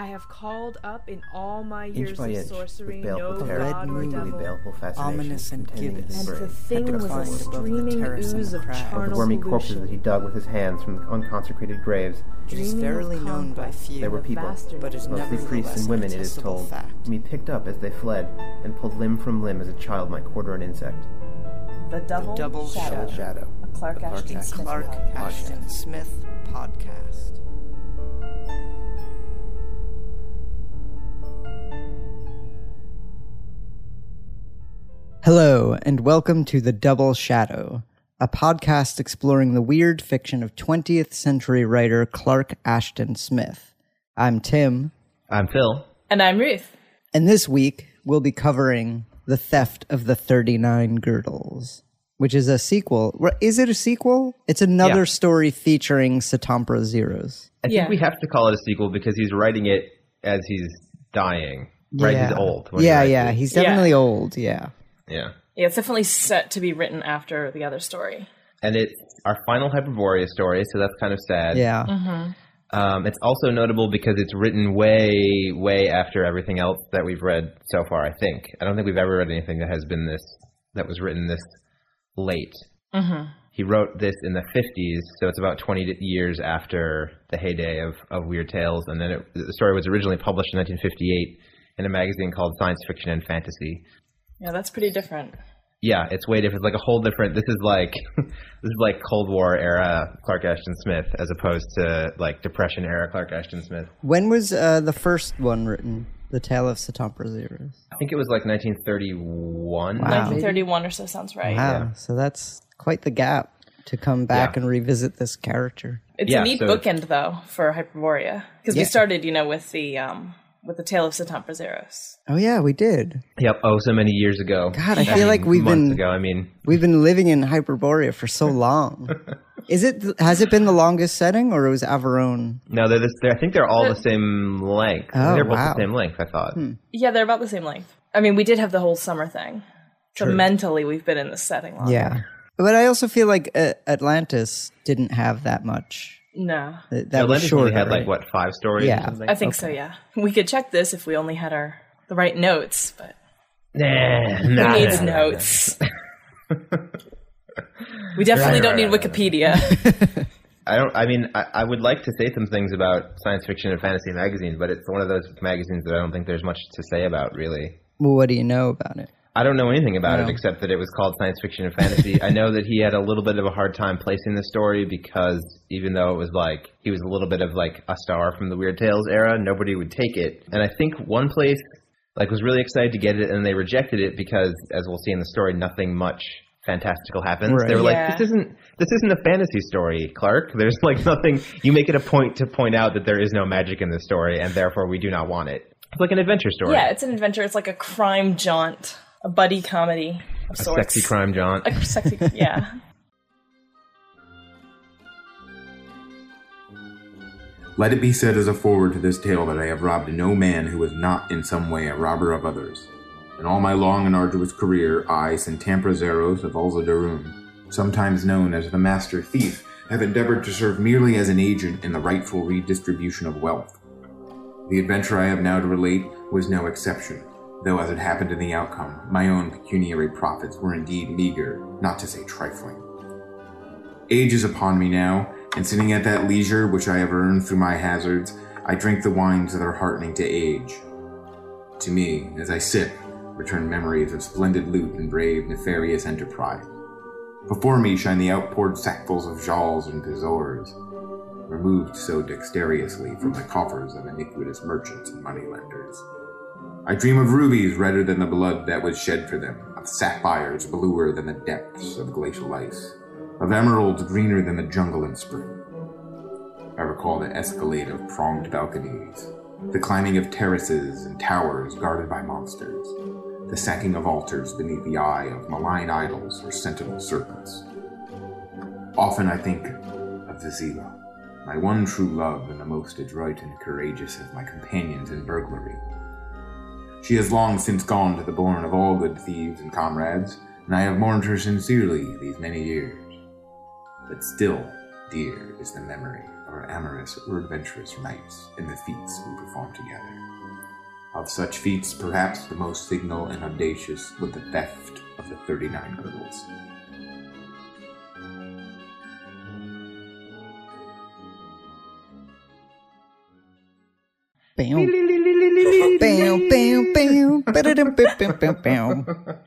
I have called up in all my Inch years by of inch, sorcery with baleful no terror, god or devil. ominous and contending gibbous. And the thing was a declined streaming ooze of charnel of wormy corpses that he dug with his hands from unconsecrated graves. It is Dreaming verily known by few, There were people, vastness but is mostly nevertheless priests and women, it is told, fact. whom he picked up as they fled and pulled limb from limb as a child might quarter an insect. The double, Double shadow. Shadow. Shadow. A Clark The Clark Ashton Ashton Smith Clark podcast. Hello, and welcome to The Double Shadow, a podcast exploring the weird fiction of 20th century writer Clark Ashton Smith. I'm Tim, I'm Phil. And I'm Ruth. and this week we'll be covering The Theft of the 39 Girdles, which is a sequel. Is it a sequel? It's another Yeah. story featuring Satampra Zeiros. I Yeah. think we have to call it a sequel because he's writing it as he's dying. Right, he's Yeah. old. when he Yeah, yeah, it. he's Yeah. definitely old, yeah. Yeah. Yeah, it's definitely set to be written after the other story. And it's our final Hyperborea story, so that's kind of sad. Yeah. Um, it's also notable because it's written way, way after everything else that we've read so far. I think. I don't think we've ever read anything that has been this that was written this late. Mm-hmm. He wrote this in the 50s, so it's about 20 years after the heyday of, of Weird Tales. And then it, the story was originally published in 1958 in a magazine called Science Fiction and Fantasy. Yeah, that's pretty different. Yeah, it's way different. It's like a whole different. This is like this is like Cold War era Clark Ashton Smith, as opposed to like Depression era Clark Ashton Smith. When was uh, the first one written? The Tale of Satampra Zeiros. I think it was like 1931. Wow. 1931 or so sounds right. Wow. So that's quite the gap to come back Yeah. and revisit this character. It's Yeah, a neat so- bookend though for Hyperborea because Yeah. we started, you know, with the um with the Tale of Satampra Zeiros. Oh yeah, we did. Yep. Oh, so many years ago. God, I I feel mean, like we've months been ago. I mean, we've been living in Hyperborea for so long. Is it has it been the longest setting or it was Averoigne? no, they're, this, they're I think they're all the same length. Oh, they're both wow. the same length. I thought. Yeah, they're about the same length. I mean, we did have the whole summer thing. So mentally, we've been in this setting longer. Yeah. But I also feel like uh, Atlantis didn't have that much. No, That, that was Atlantis shorter. only had like what five stories? Yeah. Or? I think so. Yeah, we could check this if we only had our the right notes, but Nah, who nah, needs nah, nah. notes? we definitely Right, don't need right, right, Wikipedia. I don't. I mean, I, I would like to say some things about science fiction and fantasy magazines, but it's one of those magazines that I don't think there's much to say about, really. Well, what do you know about it? I don't know anything about No. it except that it was called science fiction and fantasy. I know that he had a little bit of a hard time placing the story because even though it was like he was a little bit of like a star from the Weird Tales era, nobody would take it. And I think one place like was really excited to get it and they rejected it because as we'll see in the story, nothing much fantastical happens. Right. They were Yeah. like, This isn't this isn't a fantasy story, Clark. There's like nothing you make it a point to point out that there is no magic in this story and therefore we do not want it. It's like an adventure story. yeah, it's an adventure. It's like a crime jaunt, a buddy comedy of a sorts. sexy crime jaunt. A sexy, yeah. Let it be said as a forward to this tale that I have robbed no man who was not in some way a robber of others. In all my long and arduous career, I, Satampra Zeiros of Uzuldaroum, sometimes known as the Master Thief, have endeavored to serve merely as an agent in the rightful redistribution of wealth. The adventure I have now to relate was no exception, though as it happened in the outcome, my own pecuniary profits were indeed meager, not to say trifling. Age is upon me now, and sitting at that leisure which I have earned through my hazards, I drink the wines that are heartening to age. To me, as I sip, return memories of splendid loot and brave, nefarious enterprise. Before me shine the outpoured sackfuls of jawls and thesauros, removed so dexterously from the coffers of iniquitous merchants and moneylenders. I dream of rubies redder than the blood that was shed for them, of sapphires bluer than the depths of glacial ice, of emeralds greener than the jungle in spring. I recall the escalade of pronged balconies, the climbing of terraces and towers guarded by monsters, the sacking of altars beneath the eye of malign idols or sentinel serpents. Often I think of Vixeela, my one true love and the most adroit and courageous of my companions in burglary. She has long since gone to the bourne of all good thieves and comrades, and I have mourned her sincerely these many years. But still, dear is the memory of our amorous or adventurous nights and the feats we performed together. Of such feats, perhaps the most signal and audacious was the theft of the 39 girdles.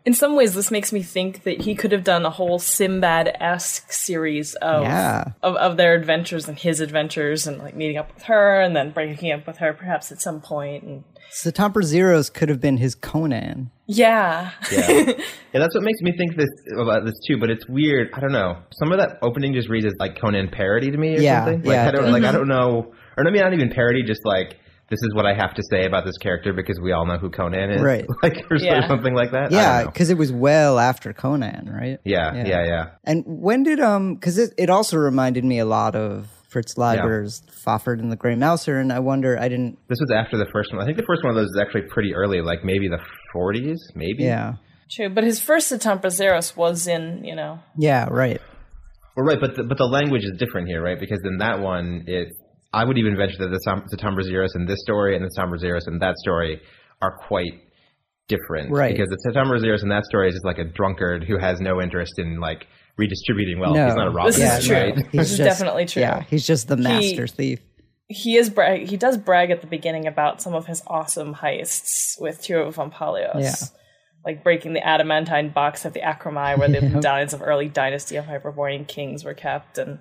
In some ways, this makes me think that he could have done a whole Sinbad esque series of, Yeah. of of their adventures and his adventures, and like meeting up with her, and then breaking up with her perhaps at some point. And Satampra Zeiros could have been his Conan. yeah, Yeah. yeah, that's what makes me think this about this too. But it's weird. I don't know. Some of that opening just reads as like Conan parody to me or Yeah, something. Like yeah, I don't it like I Mm-hmm. don't know. Or I mean, not even parody. Just like this is what I have to say about this character because we all know who Conan is. Right. Like or, Yeah. something like that. Yeah, because it was well after Conan, right? Yeah, Yeah. yeah, yeah. And when did um? Because it, it also reminded me a lot of Fritz Leiber's Fafhrd and the Grey Mouser, and I wonder I didn't. This was after the first one. I think the first one of those is actually pretty early, like maybe the 40s, maybe. Yeah, true. But his first Zeiros was in you know yeah, right. Well, right, but the, but the language is different here, right? Because in that one, it I would even venture that the Tom- the in this story and the Tombrazeros in that story are quite different, Right. Because the Tombrazeros in that story is just like a drunkard who has no interest in like redistributing wealth. No, He's not a Robin This is Hood, true. right? He's This is definitely true. Yeah, he's just the master thief. he is brag. He does brag at the beginning about some of his awesome heists with Tirouv Ompallios. Yeah. Like breaking the adamantine box at the Acromai, where the medallions of early dynasty of Hyperborean kings were kept, and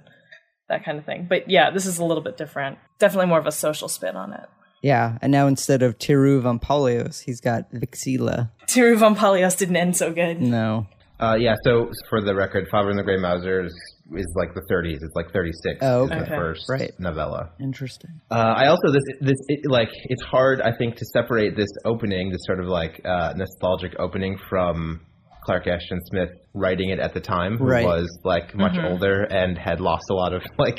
that kind of thing. But yeah, this is a little bit different. Definitely more of a social spin on it. Yeah, and now instead of Tirouv Ompallios, he's got Vixeela. Tiru von Palios didn't end so good. No. Uh, yeah. So for the record, Fafhrd and the Grey Mouser is, is like the 30s. It's like 36. Oh, is the okay. first Right. novella. Interesting. Uh, I also this this it, like it's hard I think to separate this opening, this sort of like uh, nostalgic opening from Clark Ashton Smith writing it at the time, who Right. was like much older and had lost a lot of like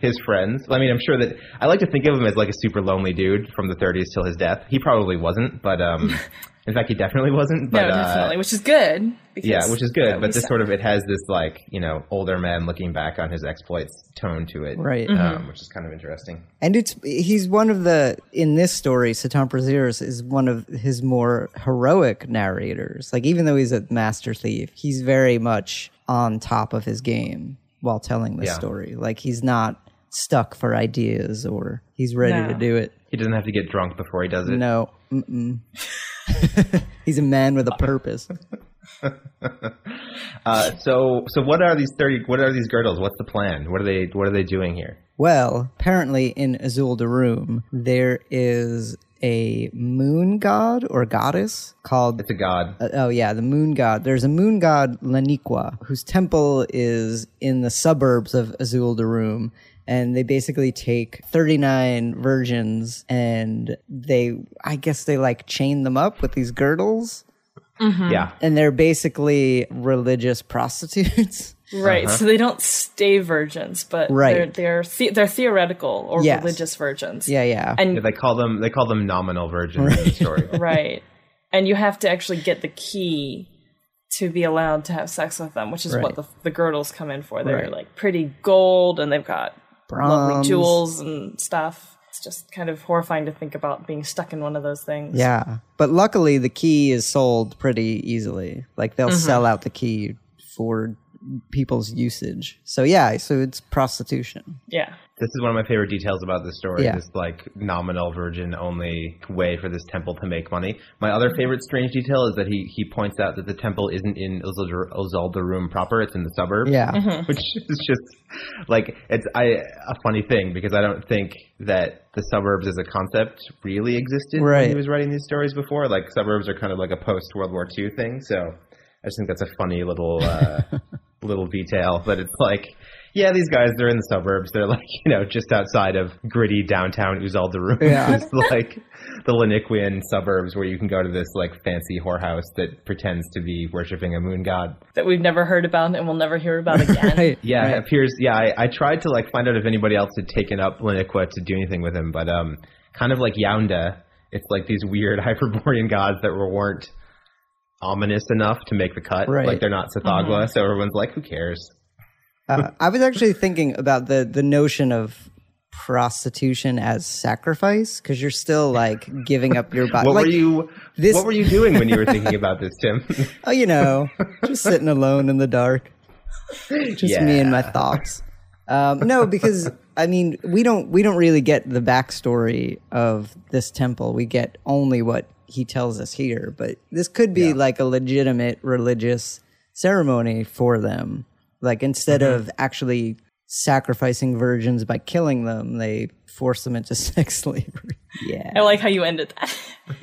his friends. I mean, I'm sure that I like to think of him as like a super lonely dude from the 30s till his death. He probably wasn't, but um, in fact, he definitely wasn't. But, no, uh, definitely, which is good. Because yeah, which is good, at but least- this sort of it has this like you know older man looking back on his exploits tone to it, Right. Um, which is kind of interesting. And it's he's one of the in this story, Satampra Zeiros is one of his more heroic narrators. Like even though he's a master thief, he's very much on top of his game while telling this Yeah. story. Like he's not stuck for ideas or he's ready No. to do it. He doesn't have to get drunk before he does it. No. He's a man with a purpose. Uh, so, so what are these thirty? What are these girdles? What's the plan? What are they? What are they doing here? Well, apparently in Uzuldaroum, there is a moon god or goddess called It's a god. Uh, oh yeah, the moon god. There's a moon god Leniqua whose temple is in the suburbs of Uzuldaroum. And they basically take 39 virgins and they, I guess they like chain them up with these girdles. Mm-hmm. Yeah, And they're basically religious prostitutes. Right, uh-huh. so they don't stay virgins, but Right. they're they're the- they're theoretical or Yes. religious virgins. yeah, yeah. and they call them. They call them nominal virgins in the story. right, and you have to actually get the key to be allowed to have sex with them, which is Right. what the the girdles come in for. They're Right. like pretty gold, and they've got lovely Bronze. jewels and stuff. It's just kind of horrifying to think about being stuck in one of those things. Yeah. But luckily, the key is sold pretty easily. Like they'll mm-hmm. sell out the key for people's usage. So yeah, so it's prostitution. yeah. This is one of my favorite details about this story. Yeah. This like nominal virgin only way for this temple to make money. My other favorite strange detail is that he he points out that the temple isn't in Uzuldaroum proper; it's in the suburbs. Yeah. which is just like it's I a funny thing because I don't think that the suburbs as a concept really existed when Right. he was writing these stories before. Like suburbs are kind of like a post World War II thing. So I just think that's a funny little uh, little detail. But it's like. Yeah, these guys, they're in the suburbs. They're like, you know, just outside of gritty downtown Uzuldaroum. Yeah. it's like the Laniquian suburbs where you can go to this like fancy whorehouse that pretends to be worshipping a moon god. That we've never heard about and we'll never hear about again. Right. Yeah, Right. it appears. Yeah, I, I tried to like find out if anybody else had taken up Leniqua to do anything with him, but um, kind of like Yhoundeh, it's like these weird Hyperborean gods that were, weren't ominous enough to make the cut. Right. Like they're not Tsathoggua, so everyone's like, who cares? Uh, I was actually thinking about the the notion of prostitution as sacrifice because you're still like giving up your body. What like, were you? this- What were you doing when you were thinking about this, Tim? Oh, you know, just sitting alone in the dark. Just me and my thoughts. Um, no, because I mean, we don't we don't really get the backstory of this temple. We get only what he tells us here. But this could be like a legitimate religious ceremony for them. Like instead Mm-hmm. of actually sacrificing virgins by killing them, they force them into sex slavery. Yeah, I like how you ended that.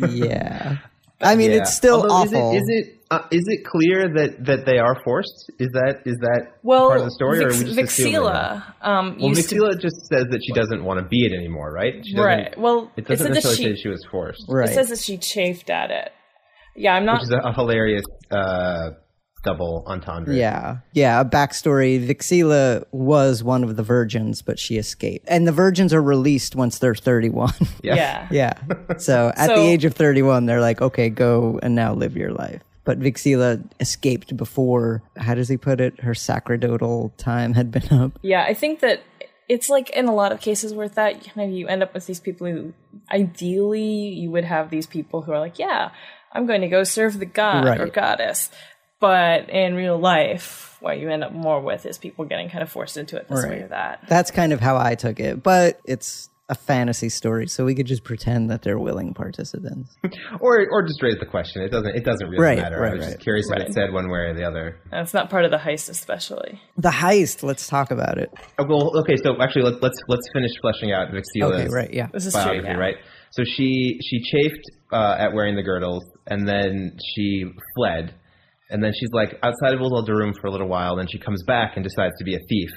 yeah. I mean, Yeah. it's still Although, awful. Is it is it, uh, is it clear that, that they are forced? Is that is that well, part of the story, or are we just assuming that? Vixeela, um, Well, used to Vixeela just says that she doesn't want to be it anymore, right? She right. Well, It it, doesn't said that necessarily she, say she was forced, right. it says that she chafed at it. Yeah, I'm not. which is a, a hilarious uh, double entendre. Yeah. Yeah. A backstory Vixeela was one of the virgins, but she escaped. And the virgins are released once they're 31. yeah. yeah. So at So- the age of 31, they're like, okay, go and now live your life. But Vixeela escaped before, how does he put it? Her sacerdotal time had been up. Yeah, I think that it's like in a lot of cases where that kind of you end up with these people who ideally you would have these people who are like, yeah, I'm going to go serve the god or goddess. But in real life, what you end up more with is people getting kind of forced into it this way or that. That's kind of how I took it. But it's a fantasy story, so we could just pretend that they're willing participants. or or just raise the question. It doesn't it doesn't really Right, matter. right, I was right. just curious if Right. it said one way or the other. And it's not part of the heist, especially. the heist, let's talk about it. Oh, well, okay, so actually let's let's let's finish fleshing out Vixeela's Okay, right, yeah. This is true. biography, Yeah. right? So she she chafed uh, at wearing the girdles, and then she fled, and then she's like outside of Uzuldaroum for a little while. Then she comes back and decides to be a thief,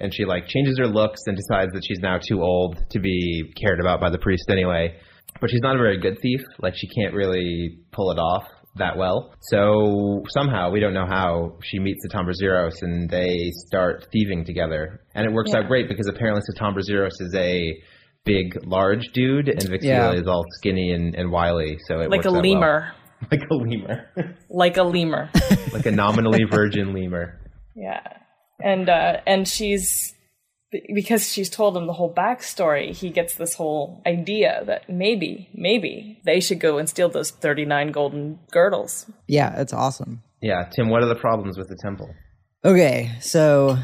and she like changes her looks and decides that she's now too old to be cared about by the priest anyway. But she's not a very good thief. Like she can't really pull it off that well. So somehow we don't know how she meets Satampra Zeiros and they start thieving together, and it works out great because apparently Satampra Zeiros is a big, large dude, and Vixeela Yeah. is all skinny and, and wily. So it Like works a out well. lemur. like a lemur, Like a lemur. like a nominally virgin lemur. Yeah, and uh, and she's because she's told him the whole backstory. He gets this whole idea that maybe, maybe they should go and steal those thirty nine golden girdles. Yeah, it's awesome. Yeah, Tim. What are the problems with the temple? Okay, so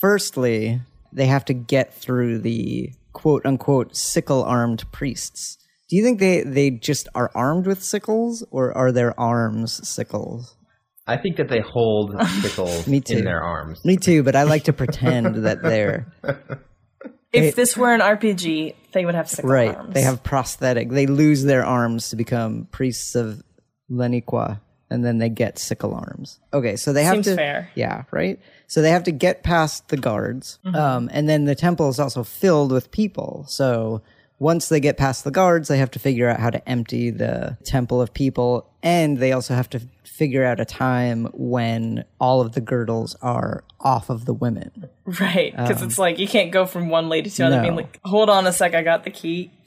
firstly, they have to get through the quote unquote sickle armed priests. Do you think they, they just are armed with sickles or are their arms sickles? I think that they hold sickles Me too. in their arms. Me too, but I like to pretend that they're If Hey- this were an RPG, they would have sickle right. arms. They have prosthetic. They lose their arms to become priests of Leniqua and then they get sickle arms. Okay, so they have Seems to fair. Yeah, right? So they have to get past the guards. Mm-hmm. Um, and then the temple is also filled with people. So once they get past the guards, they have to figure out how to empty the temple of people. And they also have to figure out a time when all of the girdles are off of the women. right because it's like you can't go from one lady to another. Um, no. Being like, hold on a sec, I got the key.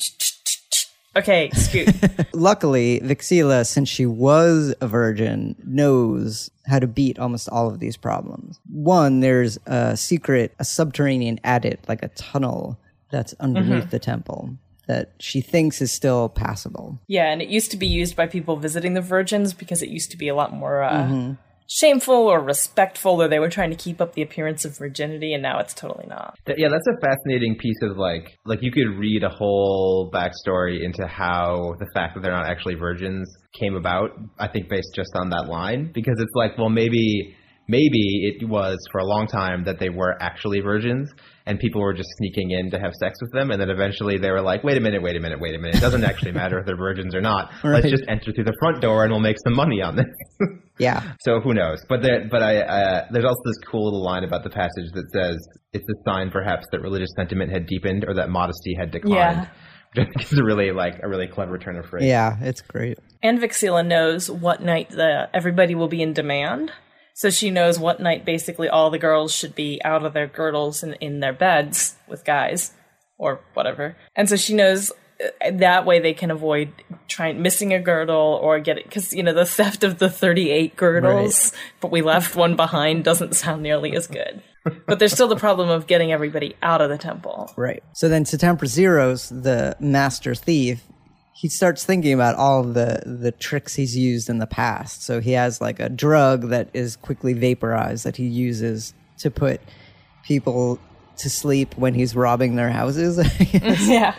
Okay, scoot. Luckily, Vixeela, since she was a virgin, knows how to beat almost all of these problems. One, there's a secret, a subterranean adit, like a tunnel that's underneath the temple that she thinks is still passable. Yeah, and it used to be used by people visiting the virgins because it used to be a lot more uh, Mm-hmm. shameful or respectful, or they were trying to keep up the appearance of virginity, and now it's totally not. Yeah, that's a fascinating piece of like, like you could read a whole backstory into how the fact that they're not actually virgins came about. I think based just on that line, because it's like, well, maybe, maybe it was for a long time that they were actually virgins, and people were just sneaking in to have sex with them, and then eventually they were like, wait a minute, wait a minute, wait a minute, it doesn't actually matter if they're virgins or not. Let's just enter through the front door, and we'll make some money on this. Yeah. So who knows? But there, but I, uh, there's also this cool little line about the passage that says it's a sign, perhaps, that religious sentiment had deepened or that modesty had declined. Yeah. Which I think is a really like a really clever turn of phrase. Yeah, it's great. And Vixeela knows what night the everybody will be in demand. So she knows what night basically all the girls should be out of their girdles and in their beds with guys or whatever. And so she knows uh, that way they can avoid trying missing a girdle or getting because you know the theft of the 38 girdles but we left one behind doesn't sound nearly as good but there's still the problem of getting everybody out of the temple. Right. So then Zeiros, the master thief, he starts thinking about all the the tricks he's used in the past. So he has like a drug that is quickly vaporized that he uses to put people to sleep when he's robbing their houses. Yeah.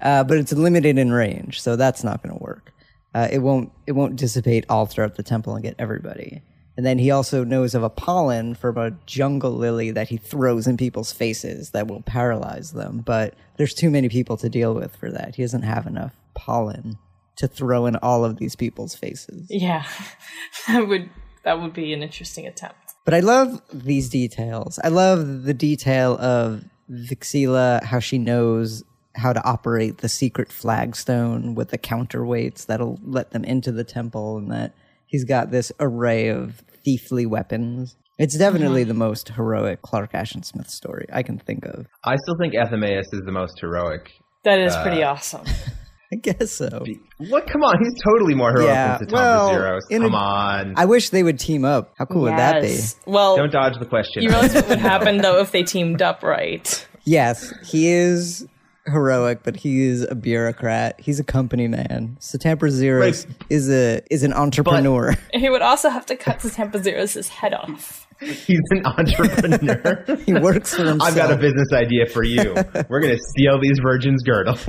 uh, but it's limited in range, so that's not going to work. Uh, it won't it won't dissipate all throughout the temple and get everybody. And then he also knows of a pollen from a jungle lily that he throws in people's faces that will paralyze them. But there's too many people to deal with for that. He doesn't have enough pollen to throw in all of these people's faces. Yeah. that would that would be an interesting attempt. But I love these details. I love the detail of Vixeela, how she knows how to operate the secret flagstone with the counterweights that'll let them into the temple, and that he's got this array of thiefly weapons. It's definitely mm-hmm. the most heroic Clark Ashton Smith story I can think of. I still think Athameus is the most heroic. That is uh, pretty awesome. I guess so. What? Come on, he's totally more heroic Yeah, than Satam well, Zeros. in a- Come on. I wish they would team up. How cool would that be? Well, Don't dodge the question. you realize what would happen though if they teamed up right? Yes, he is heroic, but he is a bureaucrat. He's a company man. Satampra Zeiros Right. is a is an entrepreneur. He would also have to cut Satampra Zeiros' head off. He's an entrepreneur. he works for himself. I've got a business idea for you. We're gonna steal these virgins' girdles.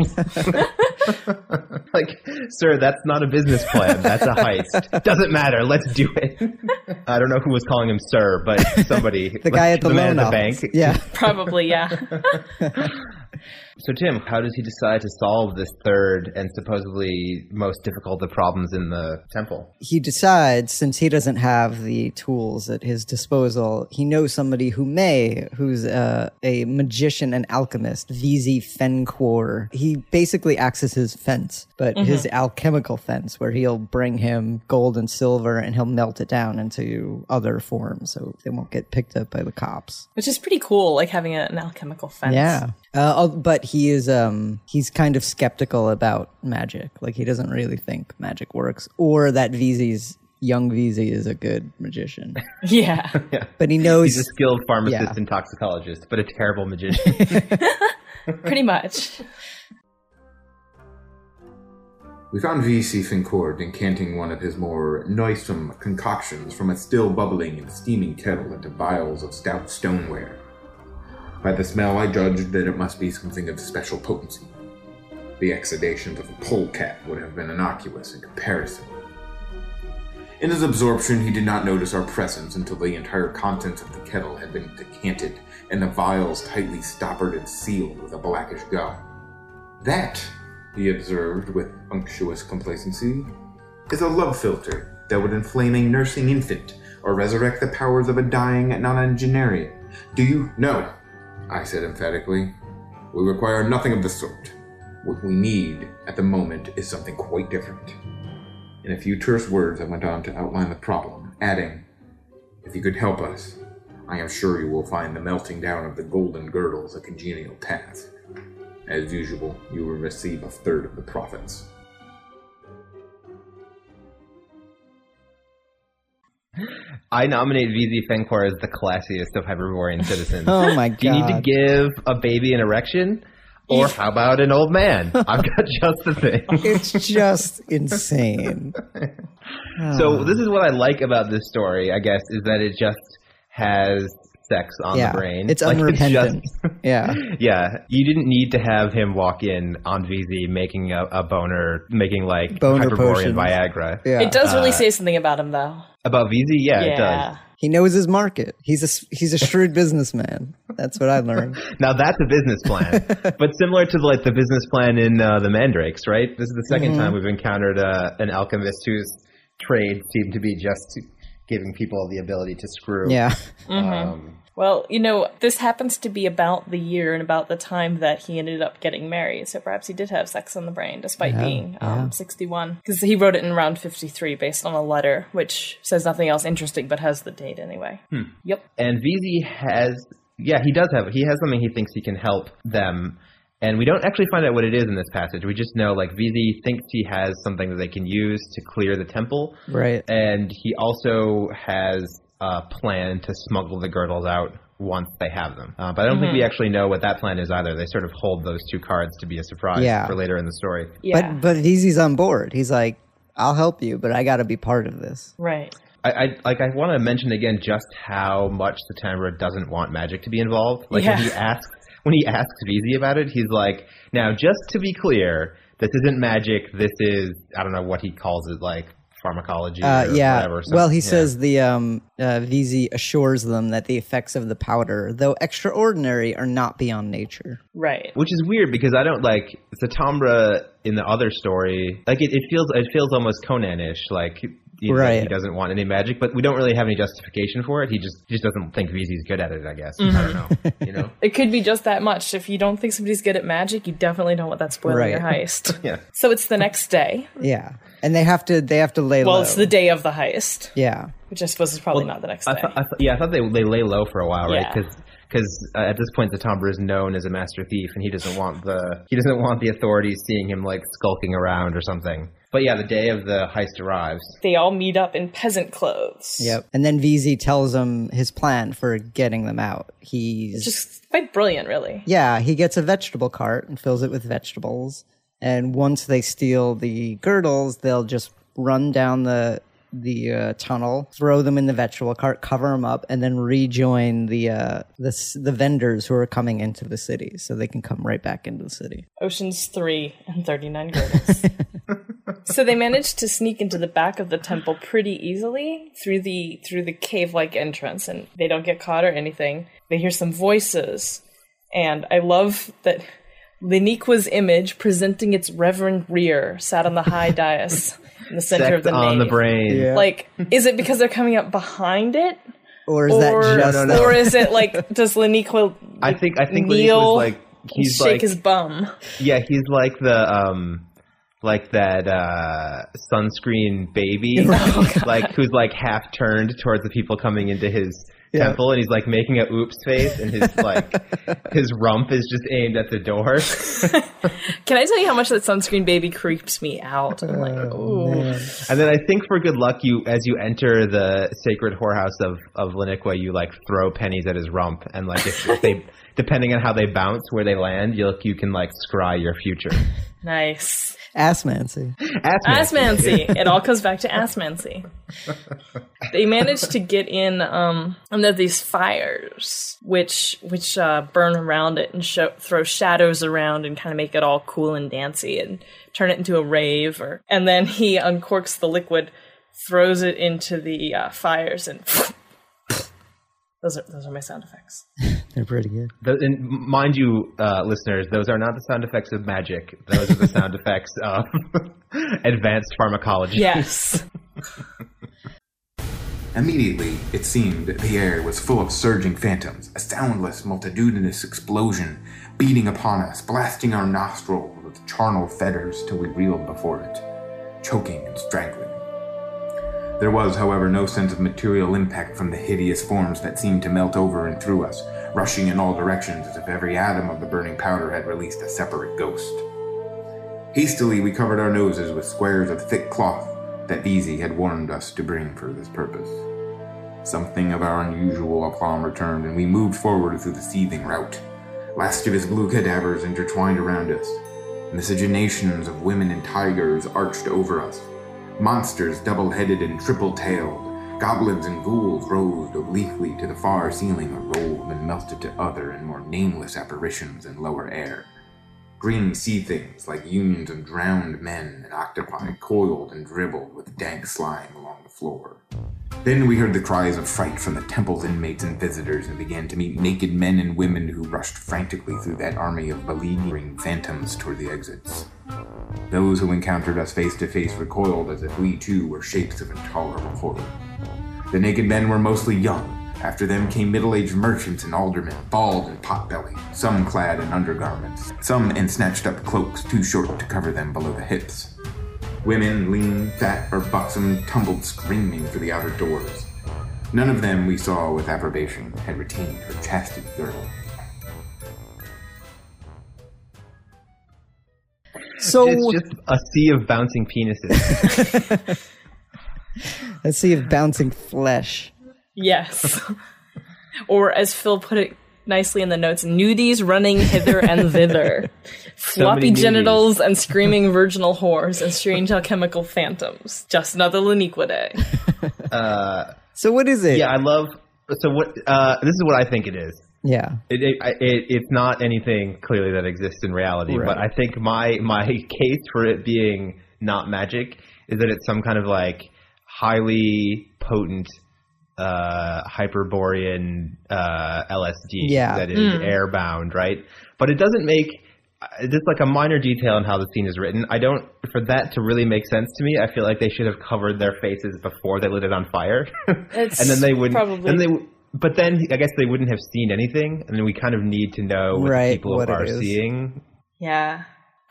like, sir, that's not a business plan. That's a heist. Doesn't matter. Let's do it. I don't know who was calling him sir, but somebody. the guy at the, man loan at the bank. Yeah. Probably, yeah. So, Tim, how does he decide to solve this third and supposedly most difficult of problems in the temple? he decides since he doesn't have the tools at his disposal, he knows somebody who may, who's uh, a magician and alchemist, Vezzi Phenquor. He basically acts as his fence, but his alchemical fence, where he'll bring him gold and silver and he'll melt it down into other forms so they won't get picked up by the cops. Which is pretty cool, like having a, an alchemical fence. Yeah. Uh, al- but he is um he's kind of skeptical about magic. Like he doesn't really think magic works or that Vezzi's young Vezzi is a good magician. Yeah. But he knows He's a skilled pharmacist Yeah. and toxicologist, but a terrible magician. Pretty much. We found Vezzi Phenquor decanting one of his more noisome concoctions from a still bubbling and steaming kettle into vials of stout stoneware. By the smell, I judged that it must be something of special potency. The exudations of a polecat would have been innocuous in comparison. In his absorption, he did not notice our presence until the entire contents of the kettle had been decanted and the vials tightly stoppered and sealed with a blackish gum. That, he observed with unctuous complacency, is a love philter that would inflame a nursing infant or resurrect the powers of a dying nonagenarian. Do you? No, I said emphatically. We require nothing of the sort. What we need at the moment is something quite different. In a few terse words, I went on to outline the problem, adding, If you could help us, I am sure you will find the melting down of the golden girdles a congenial task. As usual, you will receive a third of the profits. I nominate Vezzi Phenquor as the classiest of Hyperborean citizens. Oh my god! Do you need to give a baby an erection? Or how about an old man? I've got just the thing. it's just insane. So this is ah. what I like about this story, I guess, is that it just has sex on yeah. the brain. It's Like, unrepentant. just- yeah. yeah, you didn't need to have him walk in on Vezzi making a, a boner, making like Boner Hyperborean potions. Viagra. Yeah. It does really uh, say something about him, though. About Vezzi, yeah, it does. He knows his market. He's a s- he's a shrewd businessman. That's what I learned. Now that's a business plan, but similar to like the business plan in uh, the Mandrakes, right? This is the 2nd Mm-hmm. time we've encountered uh, an alchemist whose trade seemed to be just giving people the ability to screw. Yeah. Um, Well, you know, this happens to be about the year and about the time that he ended up getting married. So perhaps he did have sex on the brain despite being um, 61. Because he wrote it in around 53 based on a letter, which says nothing else interesting but has the date anyway. Yep. and Vezzi has, yeah, he does have. He has something he thinks he can help them. And we don't actually find out what it is in this passage. We just know like Vezzi thinks he has something that they can use to clear the temple. Right. and he also has a plan to smuggle the girdles out once they have them. Uh, but I don't think we actually know what that plan is either. They sort of hold those two cards to be a surprise Yeah. for later in the story. Yeah. But but Vezzi's on board. He's like, I'll help you, but I got to be part of this. right. I, I like. I want to mention again just how much Satampra doesn't want magic to be involved. Like Yeah. when he asks when he asks Vezzi about it, he's like, "Now, just to be clear, this isn't magic. This is I don't know what he calls it, like pharmacology Uh, or yeah. whatever." So- well, he yeah. says the um, uh, Vezzi assures them that the effects of the powder, though extraordinary, are not beyond nature. Right. which is weird because I don't like Satampra in the other story. Like it, it feels it feels almost Conan-ish, like you know, Right. he doesn't want any magic, but we don't really have any justification for it. He just he just doesn't think Vezzi's good at it. I guess Mm-hmm. I don't know. You know. It could be just that much. If you don't think somebody's good at magic, you definitely don't want that spoiling Right. your heist. Yeah. So it's the next day. Yeah, and they have to they have to lay low. Well, low. it's the day of the heist, yeah. which I suppose is probably not the next I day. I thought, yeah, I thought they they lay low for a while, right? Yeah. Because uh, at this point, Satampra is known as a master thief, and he doesn't want the he doesn't want the authorities seeing him like skulking around or something. But yeah, the day of the heist arrives. they all meet up in peasant clothes. Yep. And then Vezzi tells him his plan for getting them out. He's Just quite brilliant, really. Yeah, he gets a vegetable cart and fills it with vegetables. And once they steal the girdles, they'll just run down the the uh, tunnel, throw them in the vegetable cart, cover them up, and then rejoin the uh, the the vendors who are coming into the city, so they can come right back into the city. Oceans 3 and 39 girdles. so they managed to sneak into the back of the temple pretty easily through the through the cave-like entrance and they don't get caught or anything. They hear some voices and I love that Leniqua's image presenting its reverend rear sat on the high dais in the center of the on the nave. brain. Like, is it because they're coming up behind it? Or is Or, that just No, no, no. or is it like does Leniqua I think I think kneel Linique was like he's shake like his bum? Yeah, he's like the um like that uh sunscreen baby like who's like half turned towards the people coming into his temple and he's like making a oops face and his like his rump is just aimed at the door. Can I tell you how much that sunscreen baby creeps me out? I'm like, oh, ooh. and then I think for good luck you as you enter the sacred whorehouse of of Leniqua you like throw pennies at his rump and like if, if they depending on how they bounce where they land you look you can like scry your future. Nice. Assmancy. Assmancy. it all comes back to Assmancy. they managed to get in um under these fires, which which uh, burn around it and show, throw shadows around and kind of make it all cool and dancy and turn it into a rave. Or and then he uncorks the liquid, throws it into the uh, fires, and those are those are my sound effects. They're pretty good. The, and mind you, uh, listeners, those are not the sound effects of magic. Those are the sound effects of advanced pharmacology. Yes. Immediately, it seemed the air was full of surging phantoms, a soundless, multitudinous explosion beating upon us, blasting our nostrils with charnel fetters till we reeled before it, choking and strangling. There was, however, no sense of material impact from the hideous forms that seemed to melt over and through us, rushing in all directions as if every atom of the burning powder had released a separate ghost. Hastily, we covered our noses with squares of thick cloth that Easy had warned us to bring for this purpose. Something of our unusual aplomb returned, and we moved forward through the seething rout. Lascivious blue cadavers intertwined around us. Miscegenations of women and tigers arched over us. Monsters, double headed and triple tailed, goblins and ghouls rose obliquely to the far ceiling or rolled and melted to other and more nameless apparitions in lower air. Green sea things like unions of drowned men and octopi coiled and dribbled with dank slime along the floor. Then we heard the cries of fright from the temple's inmates and visitors and began to meet naked men and women who rushed frantically through that army of beleaguering phantoms toward the exits. Those who encountered us face to face recoiled as if we too were shapes of intolerable horror. The naked men were mostly young. After them came middle aged merchants and aldermen, bald and pot-bellied, some clad in undergarments, some in snatched up cloaks too short to cover them below the hips. Women, lean, fat, or buxom, tumbled screaming for the outer doors. None of them we saw with approbation had retained her chastity girdle. So It's just a sea of bouncing penises. let's see if bouncing flesh. Yes. Or as Phil put it nicely in the notes, nudies running hither and thither, floppy many genitals and screaming virginal whores and strange alchemical phantoms. Just another Leniqua day. So what is it? Yeah, I love. So what? Uh, this is what I think it is. Yeah. It, it, it, it's not anything clearly that exists in reality, Right. but I think my my case for it being not magic is that it's some kind of like highly potent uh, hyperborean uh, LSD Yeah. that is airbound, right? But it doesn't make uh, just like a minor detail in how the scene is written. I don't for that to really make sense to me. I feel like they should have covered their faces before they lit it on fire, It's and then they would probably- and they. w- But then I guess they wouldn't have seen anything, and then we kind of need to know what Right, people what are seeing. Yeah.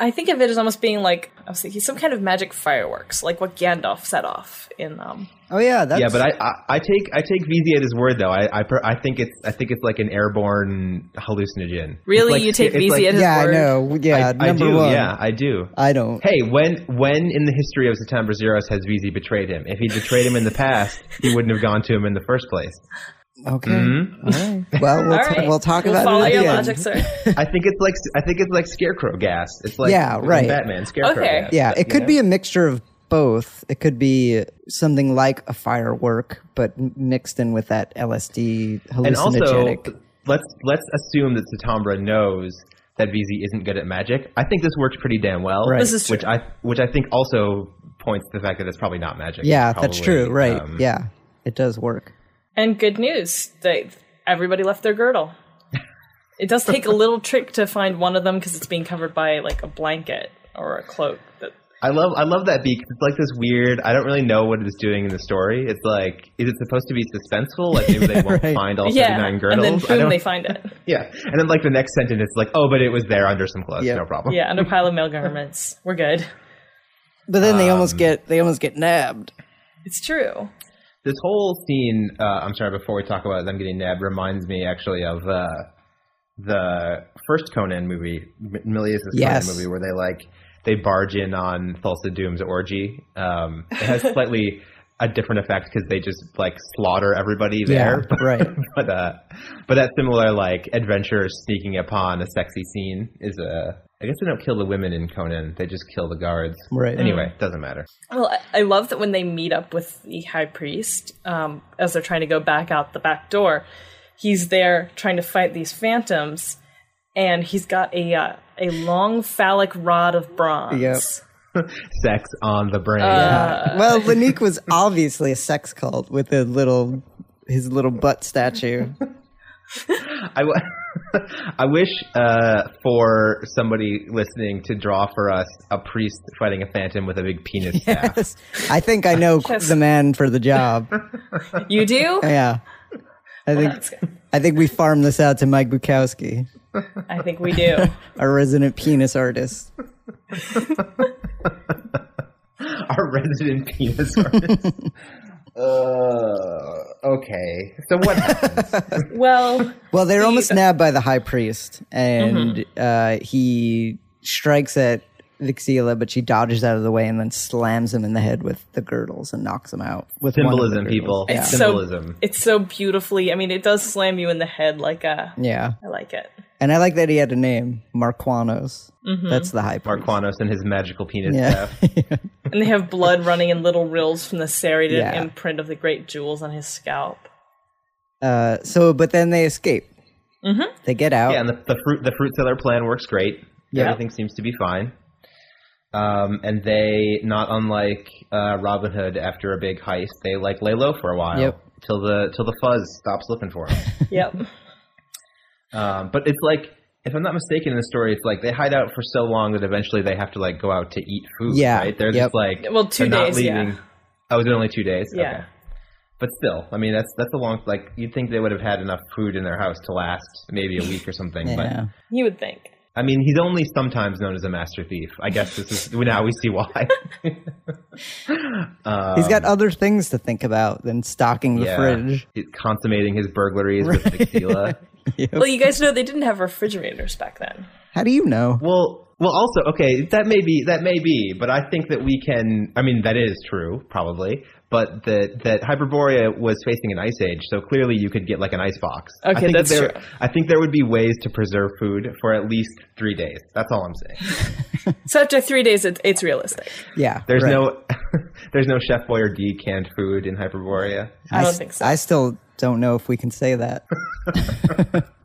I think of it as almost being like I was thinking some kind of magic fireworks, like what Gandalf set off in um Oh yeah, that's yeah, but I, I I take I take Vezzi at his word though. I I, I think it's I think it's like an airborne hallucinogen. Really? like- You take it's Vezzi like- at his yeah, word? I know. Yeah, I, I do. one. Yeah, I do. I don't. Hey, when when in the history of Satampra Zeiros has Vezzi betrayed him? If he betrayed him in the past, he wouldn't have gone to him in the first place. Okay. Mm-hmm. All right. Well, we'll, All t- right. we'll talk we'll about follow it at your logic, sir. I think it's like I think it's like scarecrow gas. It's like Yeah, right. Batman scarecrow Okay. gas. Yeah, it could know? be a mixture of both. It could be something like a firework, but mixed in with that LSD hallucinogenic. and also let's let's assume that Satampra knows that Vezzi isn't good at magic. I think this works pretty damn well. Right. This is true. which I which I think also points to the fact that it's probably not magic. yeah, It's that's true. Right. um, yeah, it does work. And good news, they everybody left their girdle. It does take a little trick to find one of them because it's being covered by like a blanket or a cloak. That I love I love that beat 'cause it's like this weird. I don't really know what it is doing in the story. It's like is it supposed to be suspenseful? Like maybe they won't Right. find all yeah, 39 girdles. and then I boom, they find it. yeah, and then like the next sentence, it's like oh, but it was there under some clothes. Yep. No problem. Yeah, under a pile of male garments. We're good. But then they Um, almost get they almost get nabbed. It's true. This whole scene, uh, I'm sorry, before we talk about them getting nabbed, reminds me actually of uh, the first Conan movie, Milius' Yes. Conan movie, where they like they barge in on Thulsa Doom's orgy. Um, it has slightly a different effect because they just like slaughter everybody there. Yeah, right. but uh, but that similar like adventure sneaking upon a sexy scene is a. I guess they don't kill the women in Conan; they just kill the guards. Right. Anyway, doesn't matter. Well, I- I love that when they meet up with the high priest, um, as they're trying to go back out the back door, he's there trying to fight these phantoms, and he's got a uh, a long phallic rod of bronze. Yep. Sex on the brain. Uh, well, Lanique was obviously a sex cult with a little his little butt statue. I, w- I wish uh, for somebody listening to draw for us a priest fighting a phantom with a big penis staff. Yes. I think I know Yes. the man for the job. You do? Yeah. I think That's. I think we farm this out to Mike Bukowski, I think we do. our resident penis artist. Our resident penis artist. uh, okay. So what happens? Well, Well, they're He- almost nabbed by the high priest, and uh, he strikes at Vixeela, but she dodges out of the way and then slams him in the head with the girdles and knocks him out with one of the Symbolism, people. Yeah. it's Symbolism. so it's so beautifully. I mean, it does slam you in the head like a. yeah, I like it. and I like that he had a name, Marquanos. That's the high priest. Marquanos and his magical penis Yeah. staff. And they have blood running in little rills from the serrated Yeah. imprint of the great jewels on his scalp. uh, so, but then they escape. Mm-hmm. They get out. Yeah, and the, the fruit the fruit seller plan works great. Yeah. Everything seems to be fine. Um, and they, not unlike uh, Robin Hood after a big heist, they like lay low for a while Yep. till the till the fuzz stops looking for them. Yep. um, but it's like, if I'm not mistaken in the story, it's like they hide out for so long that eventually they have to like go out to eat food. Yeah, right? They're yep. just like Well, two they're not days, yeah. leaving- Oh, is it only two days? Yeah. Okay. But still, I mean, that's that's a long. Like you'd think they would have had enough food in their house to last maybe a week or something. But yeah. You would think. I mean, he's only sometimes known as a master thief. I guess this is now we see why. um, He's got other things to think about than stocking the yeah, fridge. he's consummating his burglaries with tequila. Well, you guys know they didn't have refrigerators back then. How do you know? well, Well, also, okay, that may be that may be, but I think that we can. I mean, that is true, probably. But that that Hyperborea was facing an ice age, so clearly you could get like an ice box. I Okay, think that's that there, true. I think there would be ways to preserve food for at least three days. That's all I'm saying. So after three days, it, it's realistic. Yeah. There's right. no there's no Chef Boyardee canned food in Hyperborea. I don't think so. I still don't know if we can say that.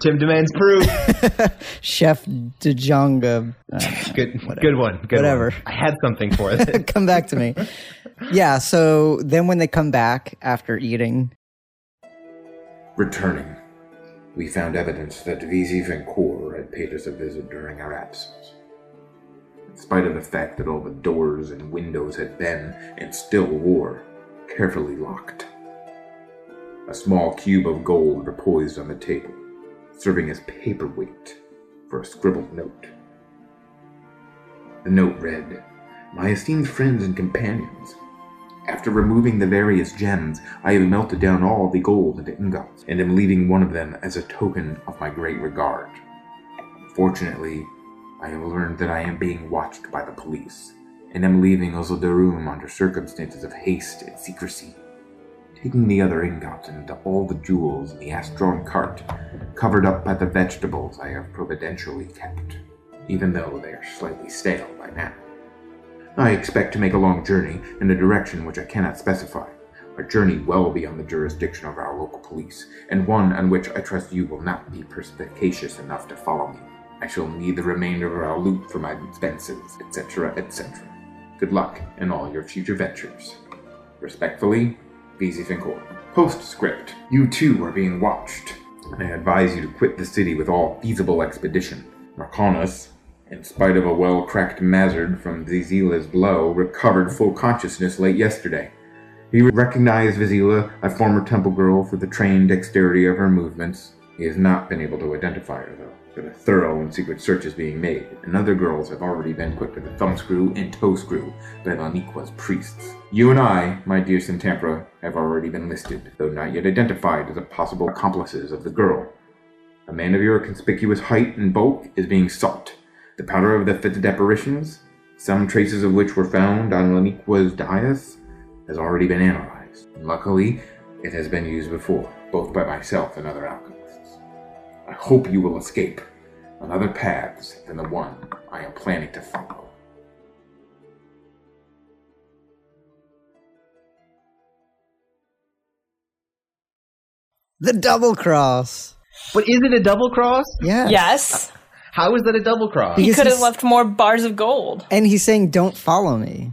Tim demands proof. Chef Dejonga. uh, Good, good one. Good Whatever. One. I had something for it. come back to me. Yeah, so then when they come back after eating, Returning, we found evidence that Vezzi Phenquor had paid us a visit during our absence. In spite of the fact that all the doors and windows had been, and still were, carefully locked. A small cube of gold reposed on the table, serving as paperweight for a scribbled note. The note read, My esteemed friends and companions, after removing the various gems, I have melted down all the gold into ingots, and am leaving one of them as a token of my great regard. Fortunately, I have learned that I am being watched by the police, and am leaving Uzuldaroum under circumstances of haste and secrecy. Taking the other ingots and all the jewels in the Astron cart, covered up by the vegetables I have providentially kept, even though they are slightly stale by now. I expect to make a long journey in a direction which I cannot specify, a journey well beyond the jurisdiction of our local police, and one on which I trust you will not be perspicacious enough to follow me. I shall need the remainder of our loot for my expenses, etc., etc. Good luck in all your future ventures. Respectfully, Vezzi Phenquor. Postscript. You too are being watched. I advise you to quit the city with all feasible expedition. Marconus, in spite of a well-cracked mazard from Vixeela's blow, recovered full consciousness late yesterday. He recognized Vizila, a former temple girl, for the trained dexterity of her movements. He has not been able to identify her, though. But a thorough and secret search is being made, and other girls have already been put to the thumbscrew and toescrew by Leniqua's priests. You and I, my dear Satampra, have already been listed, though not yet identified as the possible accomplices of the girl. A man of your conspicuous height and bulk is being sought. The powder of the fitted apparitions, some traces of which were found on Leniqua's dais, has already been analyzed. Luckily, it has been used before, both by myself and other alchemists. I hope you will escape on other paths than the one I am planning to follow. the double cross. but is it a double cross? Yeah. Yes. How is that a double cross? He could have left more bars of gold. And he's saying, don't follow me.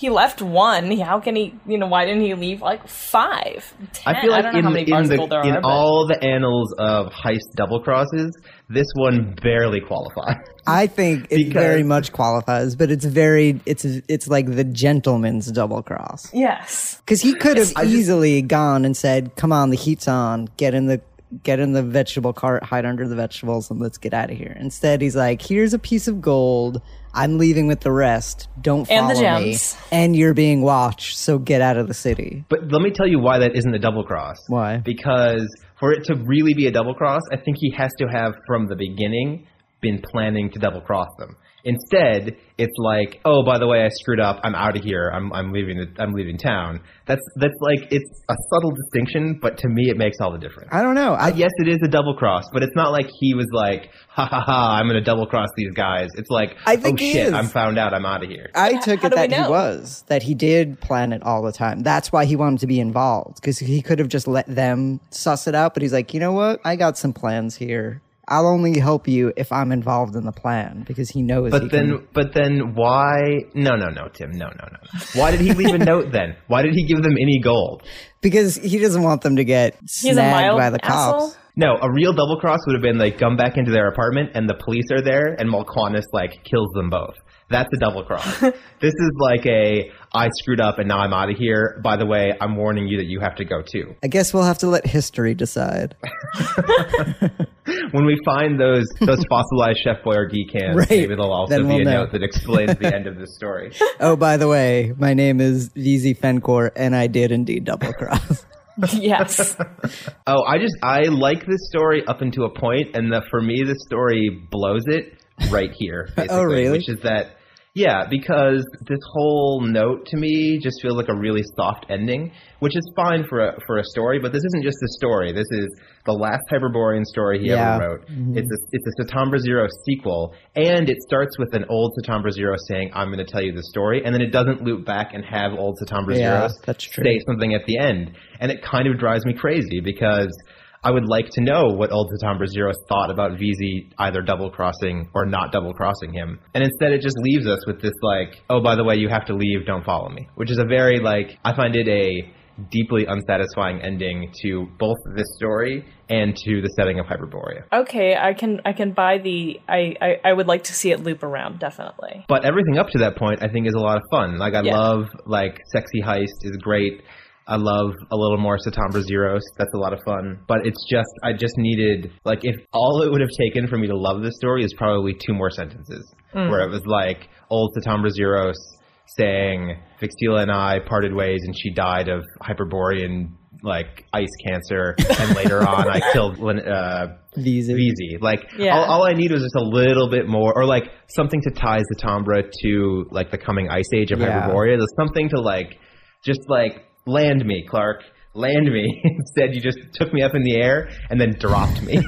He left one. How can he, you know, why didn't he leave like five? Ten? I feel like don't know in, how many in, the, of there in are. but- all the annals of heist double crosses, this one barely qualifies. I think it Because- very much qualifies, but it's very it's it's like the gentleman's double cross. yes. Because he could have I just- easily gone and said, "Come on, the heat's on. Get in the get in the vegetable cart, hide under the vegetables, and let's get out of here." Instead, he's like, "Here's a piece of gold. I'm leaving with the rest. Don't follow And the me. And you're being watched, so get out of the city." But let me tell you why that isn't a double cross. Why? Because for it to really be a double cross, I think he has to have from the beginning been planning to double cross them. Instead, it's like, oh, by the way, I screwed up. I'm out of here. I'm I'm leaving the I'm leaving town. That's that's like it's a subtle distinction, but to me, it makes all the difference. I don't know. I yes, it is a double cross, but it's not like he was like, ha ha ha, I'm going to double cross these guys. It's like, I think oh shit, is. I'm found out. I'm out of here. I took how it that he was that he did plan it all the time. That's why he wanted to be involved because he could have just let them suss it out. But he's like, you know what? I got some plans here. I'll only help you if I'm involved in the plan because he knows. he But then, can- but then, why? No, no, no, Tim. No, no, no. Why did he leave a note then? Why did he give them any gold? because he doesn't want them to get He's a snagged by the asshole. cops. No, a real double cross would have been like come back into their apartment and the police are there and Malquanis like kills them both. That's a double cross. this is like a I screwed up and now I'm out of here. By the way, I'm warning you that you have to go too. I guess we'll have to let history decide. When we find those those fossilized Chef Boyardee cans, Right. maybe there'll also Then be we'll a know. note that explains the end of the story. Oh, by the way, my name is Vezzi Phenquor, and I did indeed double cross. yes. Oh, I just I like this story up until a point, and the, for me, this story blows it right here. Oh, really? Which is that, yeah, because this whole note to me just feels like a really soft ending, which is fine for a for a story. But this isn't just a story. This is the last Hyperborean story he Yeah. ever wrote. Mm-hmm. It's a it's a Satampra Zero sequel, and it starts with an old Satampra Zero saying, "I'm going to tell you the story," and then it doesn't loop back and have old Satampra Yeah, true. say something at the end, and it kind of drives me crazy because I would like to know what old Satampra Zero thought about Vezzi either double crossing or not double crossing him, and instead it just leaves us with this like, oh by the way, you have to leave, don't follow me, which is a very like I find it a deeply unsatisfying ending to both this story and to the setting of Hyperborea. Okay, I can I can buy the I, I I would like to see it loop around definitely. But everything up to that point, I think, is a lot of fun. Like I Yeah. love like sexy heist is great. I love a little more Satampra Zeiros. That's a lot of fun. But it's just I just needed like if all it would have taken for me to love this story is probably two more sentences where it was like old Satampra Zeiros saying Vixeela and I parted ways and she died of Hyperborean like ice cancer and later on I killed uh. Vezzi. Like Yeah. all, all I need was just a little bit more, or like something to tie Satampra to like the coming ice age of Yeah. Hyperborea. There's something to like, just like land me, Clark, land me. Instead, you just took me up in the air and then dropped me.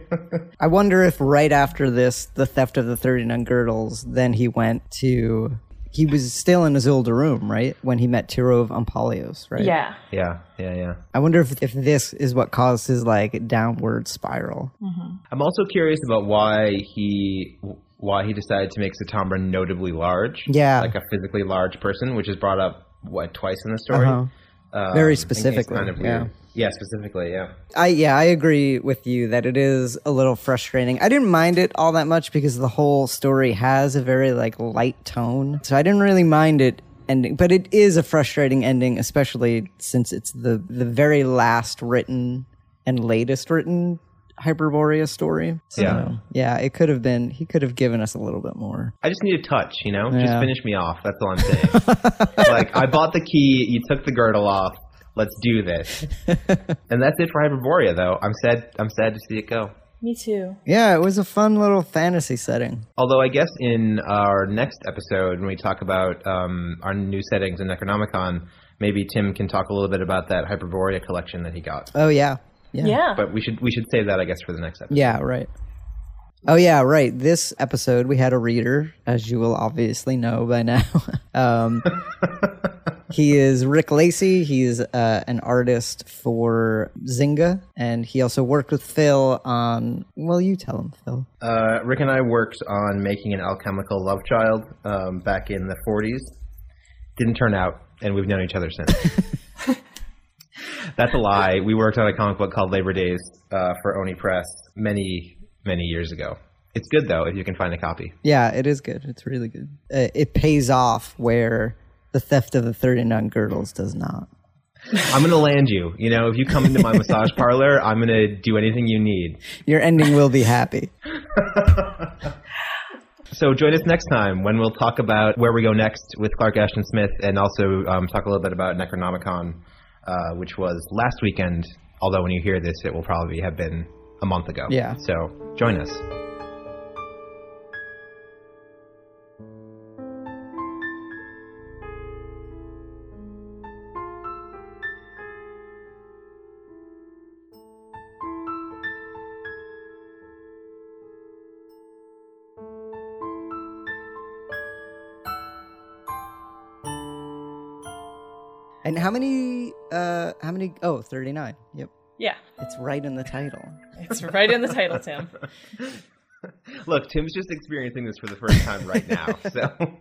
I wonder if right after this, the theft of the 39 girdles, then he went to. He was still in Uzuldaroum, right? When he met Tirouv Ompallios, right? Yeah. yeah, yeah, yeah. I wonder if, if this is what caused his like downward spiral. Mm-hmm. I'm also curious about why he why he decided to make Satampra notably large. Yeah. like a physically large person, which is brought up what twice in the story. Uh-huh. Um, Very specifically, kind of yeah. Yeah, specifically, yeah. I yeah, I agree with you that it is a little frustrating. I didn't mind it all that much because the whole story has a very like light tone. So I didn't really mind it ending, but it is a frustrating ending especially since it's the the very last written and latest written Hyperborea story. So, Yeah. yeah, it could have been he could have given us a little bit more. I just need a touch, you know? Yeah. Just finish me off. That's all I'm saying. like, I bought the key, you took the girdle off. Let's do this. and that's it for Hyperborea, though. I'm sad. I'm sad to see it go. Me too. Yeah, it was a fun little fantasy setting. Although I guess in our next episode, when we talk about um, our new settings in Necronomicon, maybe Tim can talk a little bit about that Hyperborea collection that he got. Oh yeah. Yeah. Yeah. But we should we should save that, I guess, for the next episode. Yeah, right. Oh yeah, right. This episode we had a reader, as you will obviously know by now. um, he is Rick Lacey. He's uh, an artist for Zynga, and he also worked with Phil on. Well, you tell him, Phil. Uh, Rick and I worked on making an alchemical love child um, back in the 40s. Didn't turn out, and we've known each other since. That's a lie. We worked on a comic book called Labor Days uh, for Oni Press many, many years ago. It's good though if you can find a copy. Yeah, it is good. It's really good. Uh, it pays off where the theft of the thirty-nine girdles does not. I'm gonna land you. You know, if you come into my massage parlor, I'm gonna do anything you need. Your ending will be happy. So join us next time when we'll talk about where we go next with Clark Ashton Smith, and also um, talk a little bit about Necronomicon, uh, which was last weekend. Although when you hear this, it will probably have been a month ago. Yeah. So join us. And how many? Uh, how many? Oh, 39. Yep, yeah. it's right in the title. It's right in the title, Tim. Look, Tim's just experiencing this for the first time right now. So